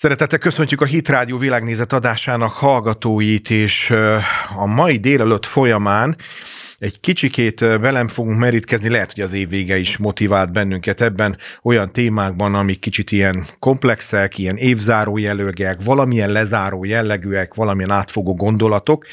Szeretettel köszöntjük a Hit Rádió világnézet adásának hallgatóit, és a mai délelőtt folyamán egy kicsikét velem fogunk merítkezni, lehet, hogy az év vége is motivált bennünket ebben olyan témákban, amik kicsit ilyen komplexek, ilyen évzáró jellegűek, valamilyen lezáró jellegűek, valamilyen átfogó gondolatok,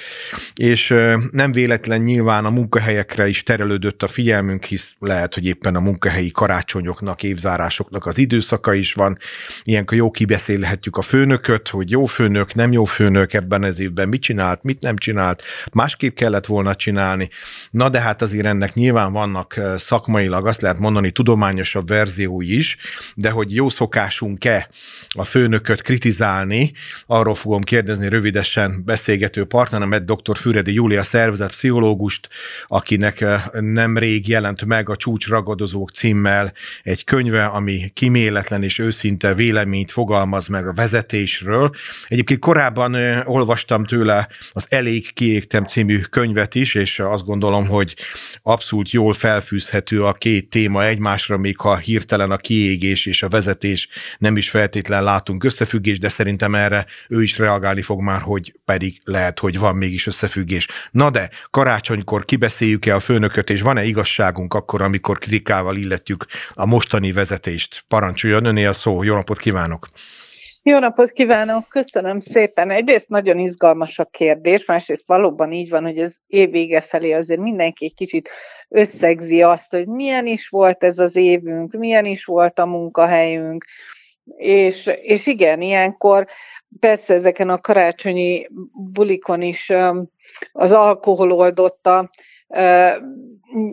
és nem véletlen nyilván a munkahelyekre is terelődött a figyelmünk, hisz lehet, hogy éppen a munkahelyi karácsonyoknak, évzárásoknak az időszaka is van. Ilyenkor jó kibeszélhetjük a főnököt, hogy jó főnök, nem jó főnök ebben az évben mit csinált, mit nem csinált, másképp kellett volna csinálni. Na de hát azért ennek nyilván vannak szakmailag, azt lehet mondani, tudományosabb verziói is, de hogy jó szokásunk-e a főnököt kritizálni, arról fogom kérdezni rövidesen beszélgető partneremet, dr. Füredi Júlia szervezet pszichológust, akinek nemrég jelent meg a Csúcs ragadozók címmel egy könyve, ami kiméletlen és őszinte véleményt fogalmaz meg a vezetésről. Egyébként korábban olvastam tőle az Elég kiégtem című könyvet is, és azt gondolom, gondolom, hogy abszolút jól felfűzhető a két téma egymásra, még ha hirtelen a kiégés és a vezetés nem is feltétlen látunk összefüggés, de szerintem erre ő is reagálni fog már, hogy pedig lehet, hogy van mégis összefüggés. Na de, karácsonykor kibeszéljük-e a főnököt, és van-e igazságunk akkor, amikor kritikával illetjük a mostani vezetést? Parancsoljon öné a szó, jó napot kívánok! Jó napot kívánok, köszönöm szépen. Egyrészt nagyon izgalmas a kérdés, másrészt valóban így van, hogy az év vége felé azért mindenki egy kicsit összegzi azt, hogy milyen is volt ez az évünk, milyen is volt a munkahelyünk, és, és igen, ilyenkor persze ezeken a karácsonyi bulikon is az alkohol oldotta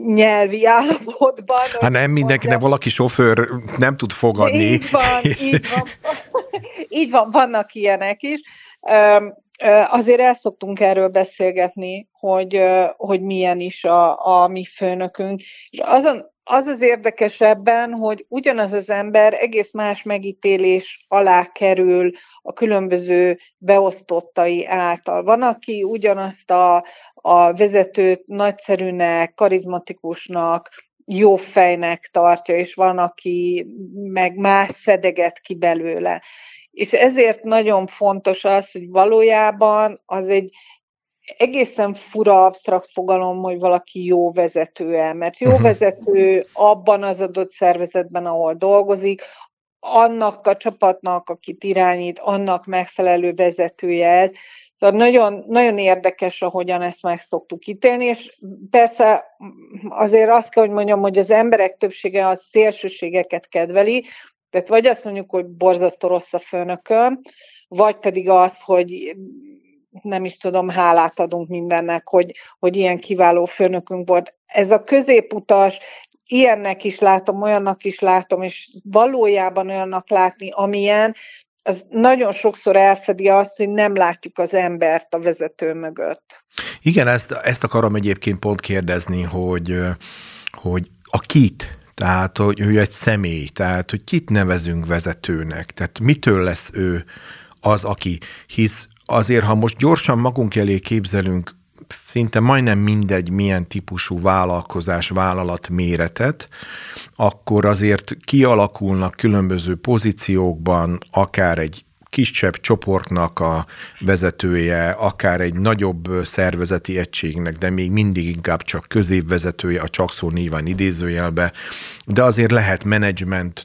nyelvi állapotban. Hát nem mindenkinek valaki sofőr nem tud fogadni. Így van, így van. így van, vannak ilyenek is. Azért el szoktunk erről beszélgetni, hogy, hogy milyen is a, a mi főnökünk. És azon, az az érdekesebben, hogy ugyanaz az ember egész más megítélés alá kerül a különböző beosztottai által. Van, aki ugyanazt a, a vezetőt nagyszerűnek, karizmatikusnak, jó fejnek tartja, és van, aki meg más szedeget ki belőle. És ezért nagyon fontos az, hogy valójában az egy egészen fura absztrakt fogalom, hogy valaki jó vezető-e, mert jó uh-huh. vezető abban az adott szervezetben, ahol dolgozik, annak a csapatnak, akit irányít, annak megfelelő vezetője ez. Szóval nagyon, nagyon érdekes, ahogyan ezt meg szoktuk ítélni, és persze azért azt kell, hogy mondjam, hogy az emberek többsége a szélsőségeket kedveli, tehát vagy azt mondjuk, hogy borzasztó rossz a főnököm, vagy pedig az, hogy nem is tudom, hálát adunk mindennek, hogy, hogy ilyen kiváló főnökünk volt. Ez a középutas, ilyennek is látom, olyannak is látom, és valójában olyannak látni, amilyen, az nagyon sokszor elfedi azt, hogy nem látjuk az embert a vezető mögött. Igen, ezt, ezt akarom egyébként pont kérdezni, hogy, hogy a kit, tehát hogy ő egy személy, tehát hogy kit nevezünk vezetőnek, tehát mitől lesz ő az, aki hisz azért, ha most gyorsan magunk elé képzelünk szinte majdnem mindegy, milyen típusú vállalkozás, vállalat méretet, akkor azért kialakulnak különböző pozíciókban, akár egy kisebb csoportnak a vezetője, akár egy nagyobb szervezeti egységnek, de még mindig inkább csak középvezetője, a csak szó idézőjelbe, de azért lehet menedzsment,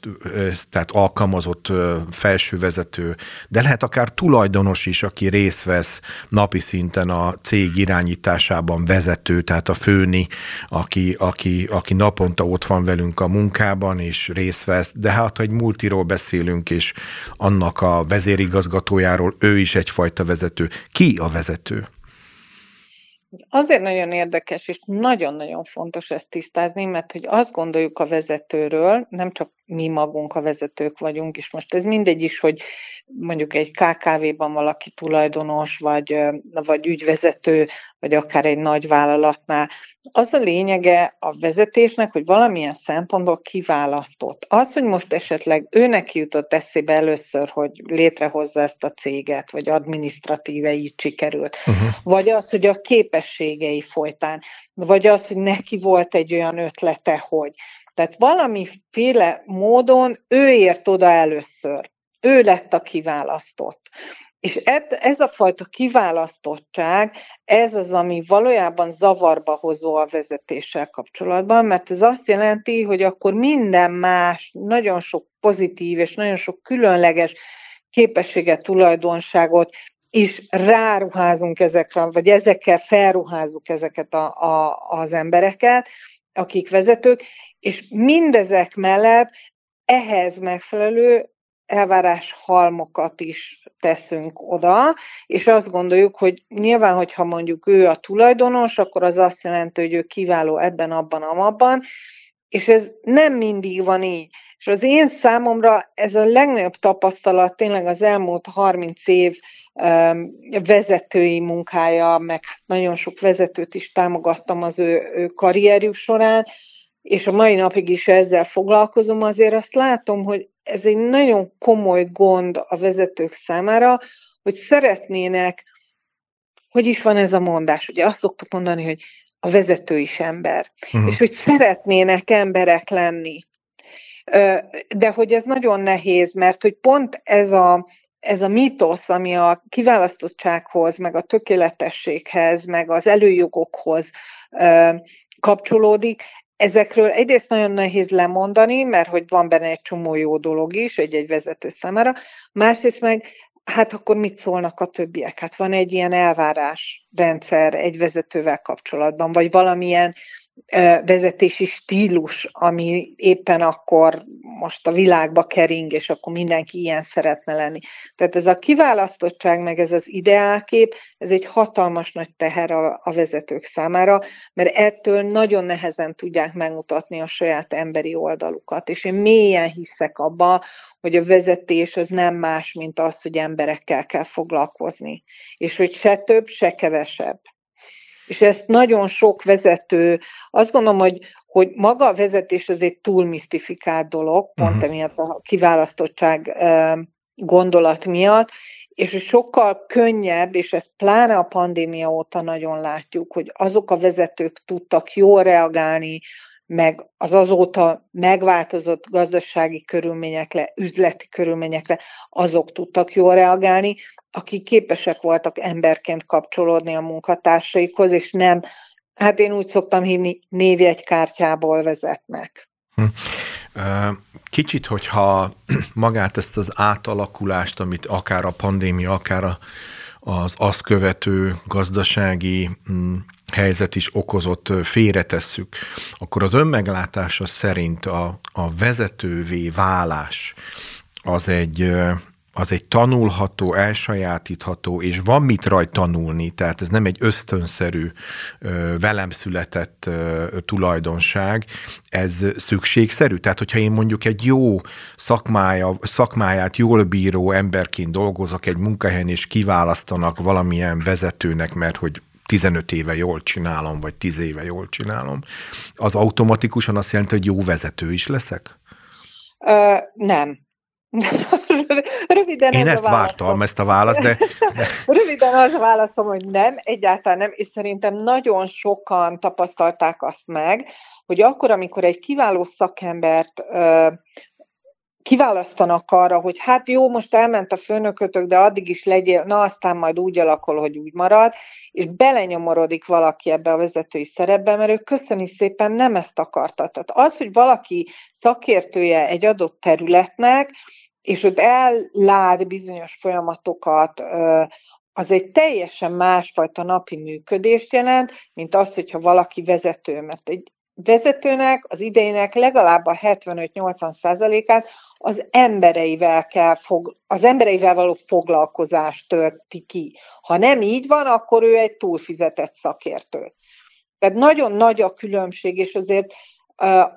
tehát alkalmazott felsővezető, de lehet akár tulajdonos is, aki részt vesz napi szinten a cég irányításában vezető, tehát a főni, aki, aki, aki naponta ott van velünk a munkában, és részt vesz, de hát, ha egy multiról beszélünk, és annak a vezérigazgatójáról, ő is egyfajta vezető. Ki a vezető? Azért nagyon érdekes, és nagyon-nagyon fontos ezt tisztázni, mert hogy azt gondoljuk a vezetőről, nem csak mi magunk a vezetők vagyunk, és most ez mindegy is, hogy mondjuk egy KKV-ban valaki tulajdonos, vagy, vagy ügyvezető, vagy akár egy nagy vállalatnál. Az a lényege a vezetésnek, hogy valamilyen szempontból kiválasztott. Az, hogy most esetleg őnek jutott eszébe először, hogy létrehozza ezt a céget, vagy adminisztratíve így sikerült, uh-huh. vagy az, hogy a képességei folytán, vagy az, hogy neki volt egy olyan ötlete, hogy tehát valamiféle módon ő ért oda először. Ő lett a kiválasztott. És ez a fajta kiválasztottság, ez az, ami valójában zavarba hozó a vezetéssel kapcsolatban, mert ez azt jelenti, hogy akkor minden más, nagyon sok pozitív és nagyon sok különleges képességet, tulajdonságot is ráruházunk ezekre, vagy ezekkel felruházzuk ezeket a, a, az embereket, akik vezetők, és mindezek mellett ehhez megfelelő elvárás halmokat is teszünk oda, és azt gondoljuk, hogy nyilván, hogyha mondjuk ő a tulajdonos, akkor az azt jelenti, hogy ő kiváló ebben, abban, amabban, és ez nem mindig van így. És az én számomra ez a legnagyobb tapasztalat tényleg az elmúlt 30 év vezetői munkája, meg nagyon sok vezetőt is támogattam az ő, ő karrierjük során, és a mai napig is ezzel foglalkozom, azért azt látom, hogy ez egy nagyon komoly gond a vezetők számára, hogy szeretnének, hogy is van ez a mondás, ugye azt szoktuk mondani, hogy a vezető is ember, uh-huh. és hogy szeretnének emberek lenni. De hogy ez nagyon nehéz, mert hogy pont ez a, ez a mítosz, ami a kiválasztottsághoz, meg a tökéletességhez, meg az előjogokhoz kapcsolódik, Ezekről egyrészt nagyon nehéz lemondani, mert hogy van benne egy csomó jó dolog is egy-egy vezető számára, másrészt meg hát akkor mit szólnak a többiek? Hát van egy ilyen elvárásrendszer egy vezetővel kapcsolatban, vagy valamilyen vezetési stílus, ami éppen akkor most a világba kering, és akkor mindenki ilyen szeretne lenni. Tehát ez a kiválasztottság, meg ez az ideálkép, ez egy hatalmas nagy teher a, a vezetők számára, mert ettől nagyon nehezen tudják megmutatni a saját emberi oldalukat. És én mélyen hiszek abba, hogy a vezetés az nem más, mint az, hogy emberekkel kell foglalkozni. És hogy se több, se kevesebb. És ezt nagyon sok vezető, azt gondolom, hogy, hogy maga a vezetés az egy túl misztifikált dolog, pont uh-huh. emiatt a kiválasztottság gondolat miatt, és sokkal könnyebb, és ezt pláne a pandémia óta nagyon látjuk, hogy azok a vezetők tudtak jól reagálni meg az azóta megváltozott gazdasági körülményekre, üzleti körülményekre, azok tudtak jól reagálni, akik képesek voltak emberként kapcsolódni a munkatársaikhoz, és nem, hát én úgy szoktam hívni, névjegykártyából vezetnek. Hm. Kicsit, hogyha magát ezt az átalakulást, amit akár a pandémia, akár a, az azt követő gazdasági hm, helyzet is okozott félretesszük, akkor az önmeglátása szerint a, a vezetővé válás az egy, az egy tanulható, elsajátítható, és van mit rajt tanulni, tehát ez nem egy ösztönszerű, velem született tulajdonság, ez szükségszerű. Tehát, hogyha én mondjuk egy jó szakmája, szakmáját jól bíró emberként dolgozok egy munkahelyen, és kiválasztanak valamilyen vezetőnek, mert hogy 15 éve jól csinálom, vagy 10 éve jól csinálom, az automatikusan azt jelenti, hogy jó vezető is leszek? Ö, nem. Röviden Én ezt a vártam, ezt a választ, de, de... Röviden az válaszom, hogy nem, egyáltalán nem, és szerintem nagyon sokan tapasztalták azt meg, hogy akkor, amikor egy kiváló szakembert ö, kiválasztanak arra, hogy hát jó, most elment a főnökötök, de addig is legyél, na aztán majd úgy alakul, hogy úgy marad, és belenyomorodik valaki ebbe a vezetői szerepbe, mert ő köszöni szépen nem ezt akarta. Tehát az, hogy valaki szakértője egy adott területnek, és ott ellát bizonyos folyamatokat, az egy teljesen másfajta napi működést jelent, mint az, hogyha valaki vezető, mert egy vezetőnek az idejének legalább a 75-80 százalékát az embereivel kell fog, az embereivel való foglalkozást tölti ki. Ha nem így van, akkor ő egy túlfizetett szakértő. Tehát nagyon nagy a különbség, és azért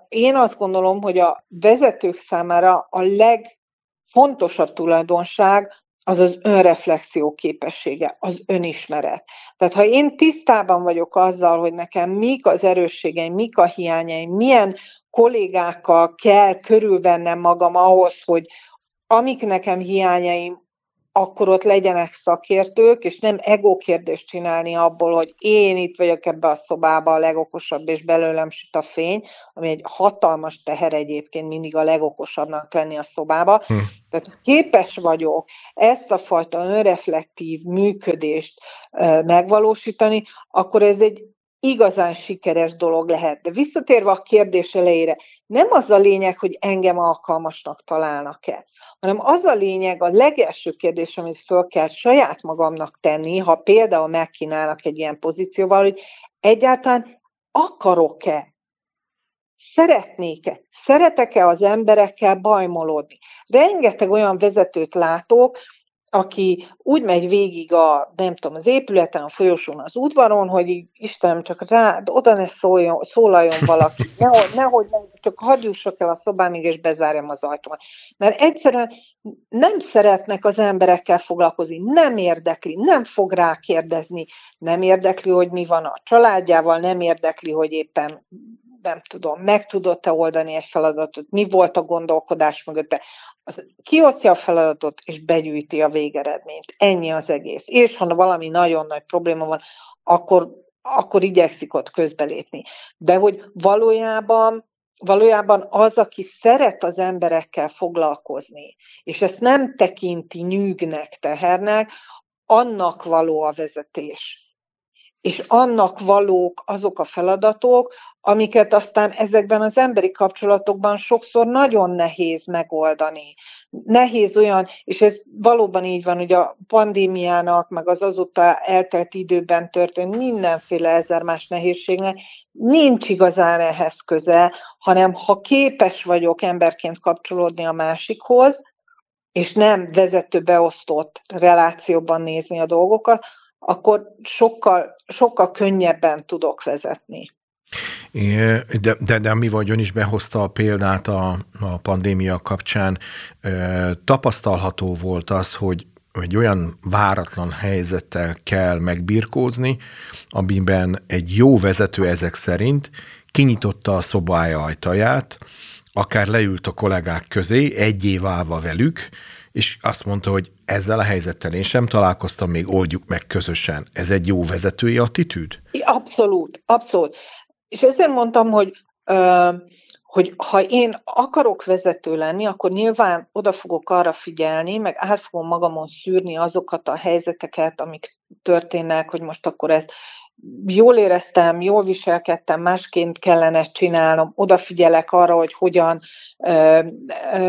én azt gondolom, hogy a vezetők számára a legfontosabb tulajdonság az az önreflexió képessége, az önismeret. Tehát ha én tisztában vagyok azzal, hogy nekem mik az erősségeim, mik a hiányaim, milyen kollégákkal kell körülvennem magam ahhoz, hogy amik nekem hiányaim, akkor ott legyenek szakértők, és nem ego kérdést csinálni abból, hogy én itt vagyok ebbe a szobába a legokosabb, és belőlem süt a fény, ami egy hatalmas teher egyébként mindig a legokosabbnak lenni a szobába. Hm. Tehát képes vagyok ezt a fajta önreflektív működést megvalósítani, akkor ez egy igazán sikeres dolog lehet. De visszatérve a kérdés elejére, nem az a lényeg, hogy engem alkalmasnak találnak-e, hanem az a lényeg, a legelső kérdés, amit föl kell saját magamnak tenni, ha például megkínálnak egy ilyen pozícióval, hogy egyáltalán akarok-e Szeretnék-e? Szeretek-e az emberekkel bajmolódni? Rengeteg olyan vezetőt látok, aki úgy megy végig a, nem tudom, az épületen, a folyosón, az udvaron, hogy így, Istenem, csak rá, oda ne szóljon, szólaljon valaki, nehogy, nehogy csak hadd jussak el a szobámig, és bezárjam az ajtómat. Mert egyszerűen nem szeretnek az emberekkel foglalkozni, nem érdekli, nem fog rá kérdezni, nem érdekli, hogy mi van a családjával, nem érdekli, hogy éppen nem tudom, meg tudott-e oldani egy feladatot, mi volt a gondolkodás mögötte. Az, kiosztja a feladatot, és begyűjti a végeredményt. Ennyi az egész. És ha valami nagyon nagy probléma van, akkor, akkor igyekszik ott közbelépni. De hogy valójában valójában az, aki szeret az emberekkel foglalkozni, és ezt nem tekinti nyűgnek, tehernek, annak való a vezetés és annak valók azok a feladatok, amiket aztán ezekben az emberi kapcsolatokban sokszor nagyon nehéz megoldani. Nehéz olyan, és ez valóban így van, hogy a pandémiának, meg az azóta eltelt időben történt mindenféle ezer más nehézségnek, nincs igazán ehhez köze, hanem ha képes vagyok emberként kapcsolódni a másikhoz, és nem vezető beosztott relációban nézni a dolgokat, akkor sokkal, sokkal könnyebben tudok vezetni. De, de, de mi vagy ön is behozta a példát a, a pandémia kapcsán. Tapasztalható volt az, hogy egy olyan váratlan helyzettel kell megbirkózni, amiben egy jó vezető ezek szerint kinyitotta a szobája ajtaját, akár leült a kollégák közé, egyé válva velük, és azt mondta, hogy ezzel a helyzettel én sem találkoztam, még oldjuk meg közösen. Ez egy jó vezetői attitűd? Abszolút, abszolút. És ezért mondtam, hogy hogy ha én akarok vezető lenni, akkor nyilván oda fogok arra figyelni, meg át fogom magamon szűrni azokat a helyzeteket, amik történnek, hogy most akkor ezt jól éreztem, jól viselkedtem, másként kellene ezt csinálnom, odafigyelek arra, hogy hogyan ö,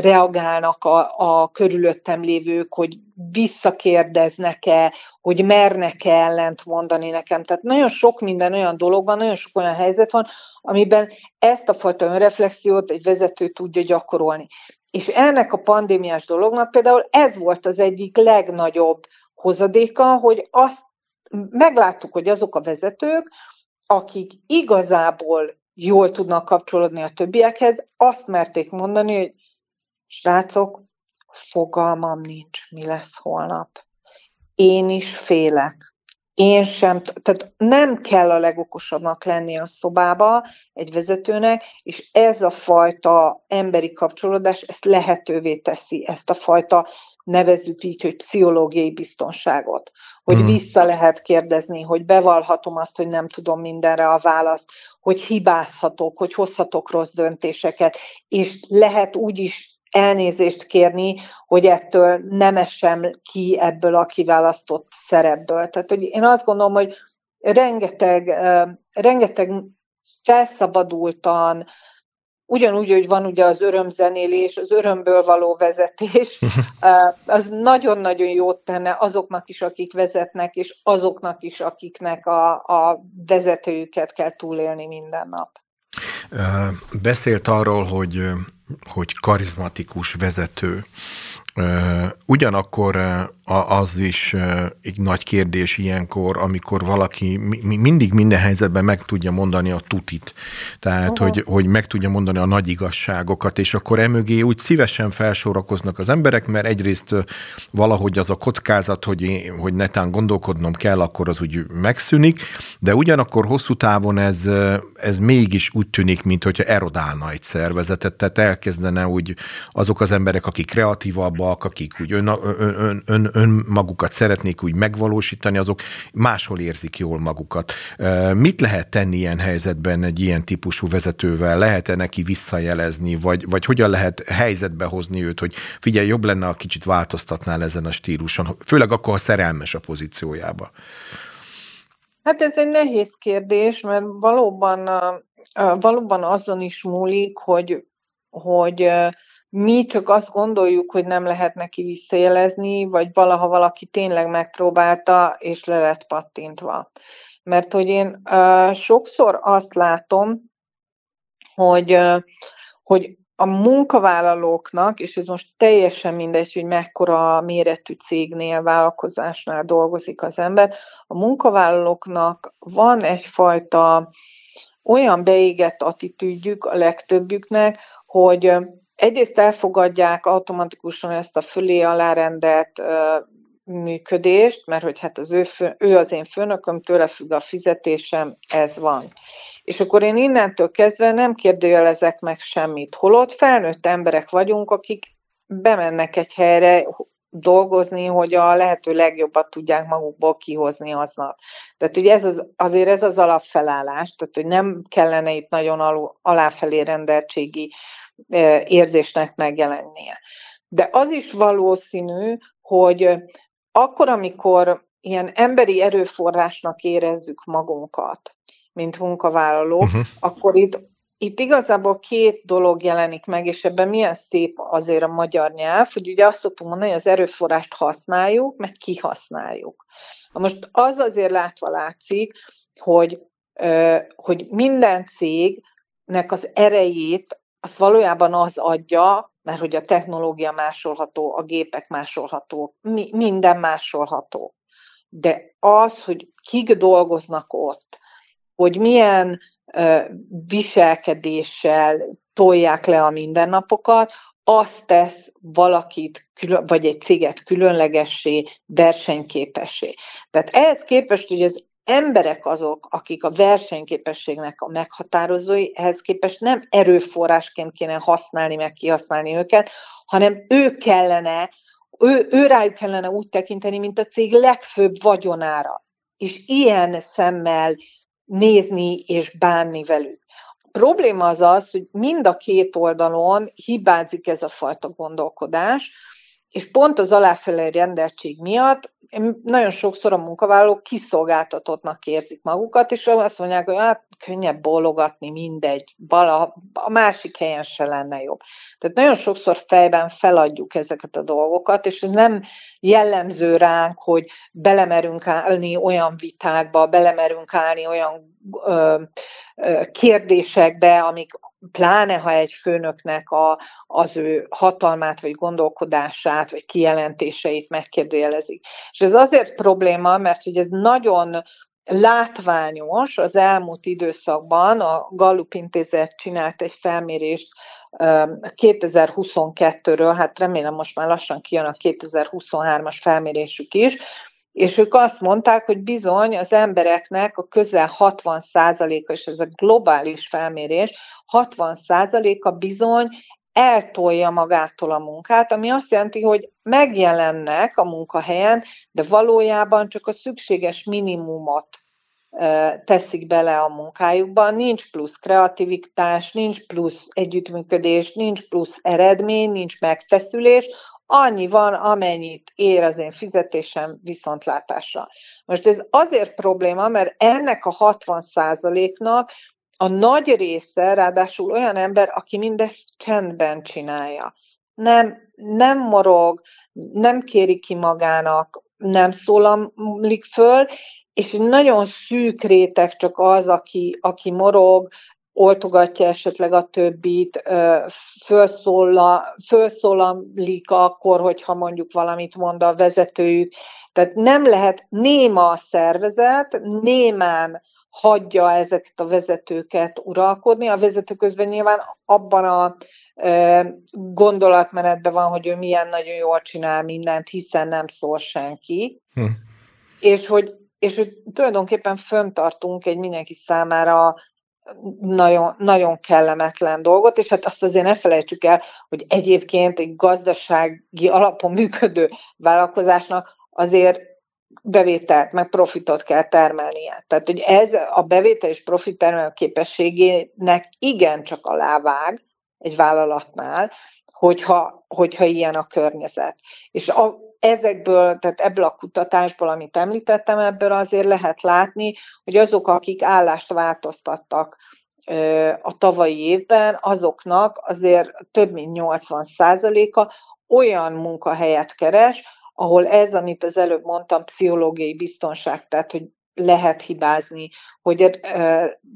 reagálnak a, a körülöttem lévők, hogy visszakérdeznek-e, hogy mernek-e ellent mondani nekem. Tehát nagyon sok minden olyan dolog van, nagyon sok olyan helyzet van, amiben ezt a fajta önreflexiót egy vezető tudja gyakorolni. És ennek a pandémiás dolognak például ez volt az egyik legnagyobb hozadéka, hogy azt megláttuk, hogy azok a vezetők, akik igazából jól tudnak kapcsolódni a többiekhez, azt merték mondani, hogy srácok, fogalmam nincs, mi lesz holnap. Én is félek. Én sem, tehát nem kell a legokosabbnak lenni a szobába egy vezetőnek, és ez a fajta emberi kapcsolódás ezt lehetővé teszi, ezt a fajta nevezzük így, hogy pszichológiai biztonságot, hogy hmm. vissza lehet kérdezni, hogy bevallhatom azt, hogy nem tudom mindenre a választ, hogy hibázhatok, hogy hozhatok rossz döntéseket, és lehet úgy is elnézést kérni, hogy ettől nem esem ki ebből a kiválasztott szerepből. Tehát hogy én azt gondolom, hogy rengeteg, rengeteg felszabadultan, ugyanúgy, hogy van ugye az örömzenélés, az örömből való vezetés, az nagyon-nagyon jót tenne azoknak is, akik vezetnek, és azoknak is, akiknek a, a vezetőjüket kell túlélni minden nap. Beszélt arról, hogy, hogy karizmatikus vezető. Ugyanakkor az is egy nagy kérdés ilyenkor, amikor valaki mindig minden helyzetben meg tudja mondani a tutit. Tehát, hogy, hogy meg tudja mondani a nagy igazságokat, és akkor emögé úgy szívesen felsorakoznak az emberek, mert egyrészt valahogy az a kockázat, hogy, hogy netán gondolkodnom kell, akkor az úgy megszűnik, de ugyanakkor hosszú távon ez, ez mégis úgy tűnik, mint hogyha erodálna egy szervezetet, tehát elkezdene úgy azok az emberek, akik kreatívabbak, akik úgy ön, ön, ön, ön önmagukat szeretnék úgy megvalósítani, azok máshol érzik jól magukat. Mit lehet tenni ilyen helyzetben egy ilyen típusú vezetővel? Lehet-e neki visszajelezni, vagy, vagy hogyan lehet helyzetbe hozni őt, hogy figyelj, jobb lenne, a kicsit változtatnál ezen a stíluson, főleg akkor, ha szerelmes a pozíciójába? Hát ez egy nehéz kérdés, mert valóban, valóban azon is múlik, hogy, hogy mi csak azt gondoljuk, hogy nem lehet neki visszajelezni, vagy valaha valaki tényleg megpróbálta, és le lett pattintva. Mert hogy én uh, sokszor azt látom, hogy, uh, hogy a munkavállalóknak, és ez most teljesen mindegy, hogy mekkora méretű cégnél, vállalkozásnál dolgozik az ember, a munkavállalóknak van egyfajta olyan beégett attitűdjük a legtöbbjüknek, hogy egyrészt elfogadják automatikusan ezt a fölé alárendelt működést, mert hogy hát az ő, ő az én főnököm, tőle függ a fizetésem, ez van. És akkor én innentől kezdve nem kérdőjelezek meg semmit. Holott felnőtt emberek vagyunk, akik bemennek egy helyre dolgozni, hogy a lehető legjobbat tudják magukból kihozni aznap. Tehát ugye ez az, azért ez az alapfelállás, tehát hogy nem kellene itt nagyon alul, aláfelé rendeltségi érzésnek megjelennie. De az is valószínű, hogy akkor, amikor ilyen emberi erőforrásnak érezzük magunkat, mint munkavállalók, uh-huh. akkor itt, itt igazából két dolog jelenik meg, és ebben milyen szép azért a magyar nyelv, hogy ugye azt szoktunk mondani, hogy az erőforrást használjuk, meg kihasználjuk. Most az azért látva látszik, hogy, hogy minden cégnek az erejét az valójában az adja, mert hogy a technológia másolható, a gépek másolható, mi, minden másolható. De az, hogy kik dolgoznak ott, hogy milyen uh, viselkedéssel tolják le a mindennapokat, azt tesz valakit, külön, vagy egy céget különlegessé, versenyképessé. Tehát ehhez képest, hogy az emberek azok, akik a versenyképességnek a meghatározói, ehhez képest nem erőforrásként kéne használni, meg kihasználni őket, hanem ő kellene, ő, ő rájuk kellene úgy tekinteni, mint a cég legfőbb vagyonára. És ilyen szemmel nézni és bánni velük. A probléma az az, hogy mind a két oldalon hibázik ez a fajta gondolkodás, és pont az aláfelé rendeltség miatt nagyon sokszor a munkavállalók kiszolgáltatottnak érzik magukat, és azt mondják, hogy hát könnyebb bólogatni, mindegy, vala, a másik helyen se lenne jobb. Tehát nagyon sokszor fejben feladjuk ezeket a dolgokat, és ez nem jellemző ránk, hogy belemerünk állni olyan vitákba, belemerünk állni olyan kérdésekbe, amik pláne ha egy főnöknek a, az ő hatalmát, vagy gondolkodását, vagy kijelentéseit megkérdőjelezik. És ez azért probléma, mert hogy ez nagyon látványos az elmúlt időszakban, a Gallup intézet csinált egy felmérést 2022-ről, hát remélem most már lassan kijön a 2023-as felmérésük is, és ők azt mondták, hogy bizony az embereknek a közel 60%-a, és ez a globális felmérés, 60%-a bizony eltolja magától a munkát, ami azt jelenti, hogy megjelennek a munkahelyen, de valójában csak a szükséges minimumot teszik bele a munkájukba, nincs plusz kreativitás, nincs plusz együttműködés, nincs plusz eredmény, nincs megfeszülés, annyi van, amennyit ér az én fizetésem viszontlátásra. Most ez azért probléma, mert ennek a 60%-nak a nagy része, ráadásul olyan ember, aki mindezt csendben csinálja. Nem, nem morog, nem kéri ki magának, nem szólamlik föl, és nagyon szűk réteg csak az, aki, aki morog, oltogatja esetleg a többit, felszólamlik akkor, hogyha mondjuk valamit mond a vezetőjük. Tehát nem lehet néma a szervezet, némán hagyja ezeket a vezetőket uralkodni. A vezető közben nyilván abban a gondolatmenetben van, hogy ő milyen nagyon jól csinál mindent, hiszen nem szól senki. Hm. És hogy és hogy tulajdonképpen föntartunk egy mindenki számára nagyon, nagyon kellemetlen dolgot, és hát azt azért ne felejtsük el, hogy egyébként egy gazdasági alapon működő vállalkozásnak azért bevételt, meg profitot kell termelnie. Tehát, hogy ez a bevétel és profit termelő képességének igencsak alávág egy vállalatnál, hogyha, hogyha ilyen a környezet. És a, ezekből, tehát ebből a kutatásból, amit említettem, ebből azért lehet látni, hogy azok, akik állást változtattak a tavalyi évben, azoknak azért több mint 80%-a olyan munkahelyet keres, ahol ez, amit az előbb mondtam, pszichológiai biztonság, tehát hogy lehet hibázni, hogy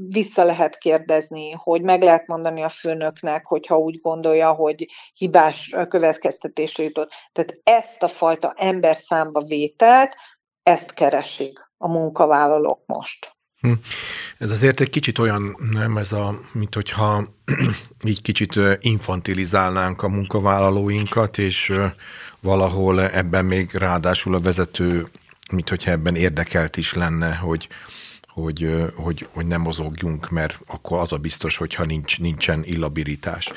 vissza lehet kérdezni, hogy meg lehet mondani a főnöknek, hogyha úgy gondolja, hogy hibás következtetésre jutott. Tehát ezt a fajta ember számba vételt, ezt keresik a munkavállalók most. Hm. Ez azért egy kicsit olyan, nem ez a, mint hogyha így kicsit infantilizálnánk a munkavállalóinkat, és valahol ebben még ráadásul a vezető, mint hogyha ebben érdekelt is lenne, hogy, hogy, hogy, hogy nem mozogjunk, mert akkor az a biztos, hogyha nincs, nincsen illabilitás.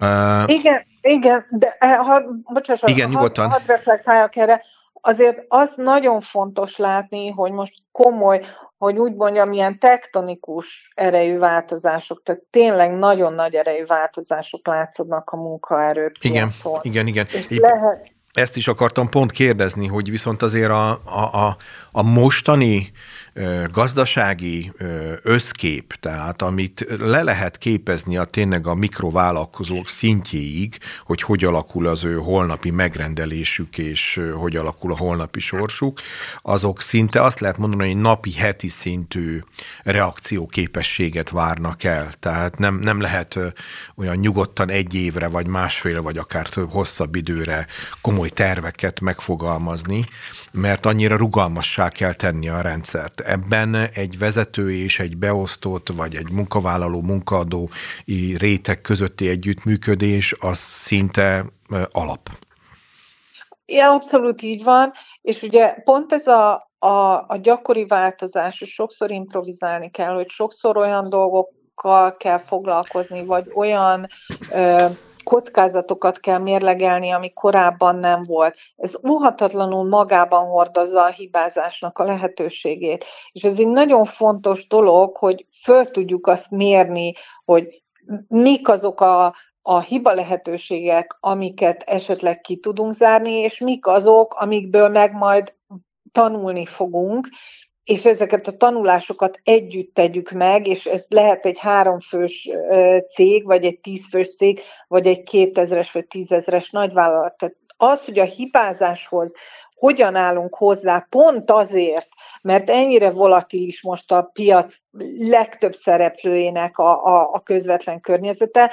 Uh, igen, igen, de ha, bocsánat, igen, nyugodtan. hadd reflektáljak erre, azért az nagyon fontos látni, hogy most komoly, hogy úgy mondjam, ilyen tektonikus erejű változások, tehát tényleg nagyon nagy erejű változások látszódnak a munkaerőpiacon. Igen, igen, igen. lehet... Ezt is akartam pont kérdezni, hogy viszont azért a, a, a, a mostani gazdasági összkép, tehát amit le lehet képezni a tényleg a mikrovállalkozók szintjéig, hogy hogy alakul az ő holnapi megrendelésük, és hogy alakul a holnapi sorsuk, azok szinte azt lehet mondani, hogy napi, heti szintű reakcióképességet várnak el. Tehát nem, nem lehet olyan nyugodtan egy évre, vagy másfél, vagy akár hosszabb időre komoly terveket megfogalmazni, mert annyira rugalmassá kell tenni a rendszert. Ebben egy vezető és egy beosztott, vagy egy munkavállaló, munkaadó réteg közötti együttműködés az szinte alap. Ja, abszolút így van, és ugye pont ez a, a, a gyakori változás, hogy sokszor improvizálni kell, hogy sokszor olyan dolgokkal kell foglalkozni, vagy olyan ö, kockázatokat kell mérlegelni, ami korábban nem volt. Ez óhatatlanul magában hordozza a hibázásnak a lehetőségét. És ez egy nagyon fontos dolog, hogy föl tudjuk azt mérni, hogy mik azok a, a hiba lehetőségek, amiket esetleg ki tudunk zárni, és mik azok, amikből meg majd tanulni fogunk, és ezeket a tanulásokat együtt tegyük meg, és ez lehet egy háromfős cég, vagy egy tízfős cég, vagy egy kétezres, vagy tízezres nagyvállalat. Tehát az, hogy a hibázáshoz hogyan állunk hozzá, pont azért, mert ennyire volatilis most a piac legtöbb szereplőjének a, a, a közvetlen környezete,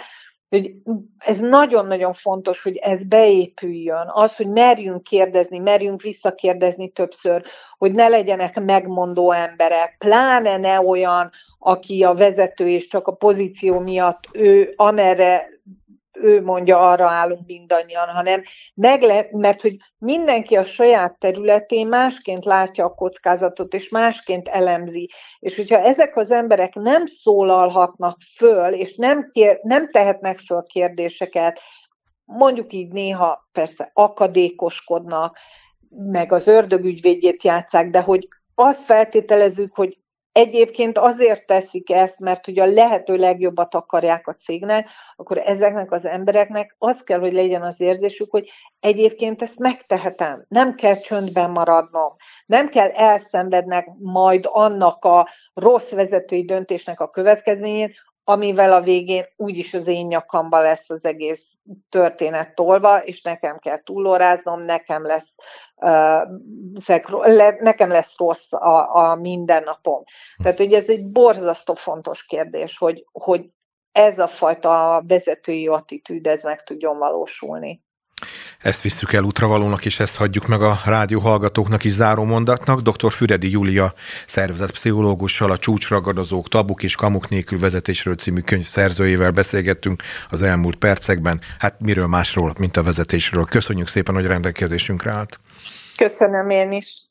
hogy ez nagyon-nagyon fontos, hogy ez beépüljön, az, hogy merjünk kérdezni, merjünk visszakérdezni többször, hogy ne legyenek megmondó emberek, pláne ne olyan, aki a vezető és csak a pozíció miatt ő amerre ő mondja, arra állunk mindannyian, hanem meg lehet, mert hogy mindenki a saját területén másként látja a kockázatot, és másként elemzi. És hogyha ezek az emberek nem szólalhatnak föl, és nem, kér, nem tehetnek föl kérdéseket, mondjuk így néha persze akadékoskodnak, meg az ördögügyvédjét játszák, de hogy azt feltételezzük, hogy egyébként azért teszik ezt, mert hogy a lehető legjobbat akarják a cégnek, akkor ezeknek az embereknek az kell, hogy legyen az érzésük, hogy egyébként ezt megtehetem, nem kell csöndben maradnom, nem kell elszenvednek majd annak a rossz vezetői döntésnek a következményét, amivel a végén úgyis az én nyakamba lesz az egész történet tolva, és nekem kell túlóráznom, nekem lesz, uh, le, nekem lesz rossz a, a mindennapom. Tehát, hogy ez egy borzasztó fontos kérdés, hogy, hogy ez a fajta vezetői attitűd, ez meg tudjon valósulni. Ezt visszük el útravalónak, és ezt hagyjuk meg a rádió hallgatóknak is záró mondatnak. Dr. Füredi Júlia szervezetpszichológussal a Csúcsragadozók, Tabuk és Kamuk nélkül vezetésről című könyv szerzőjével beszélgettünk az elmúlt percekben. Hát miről másról, mint a vezetésről. Köszönjük szépen, hogy rendelkezésünkre állt. Köszönöm én is.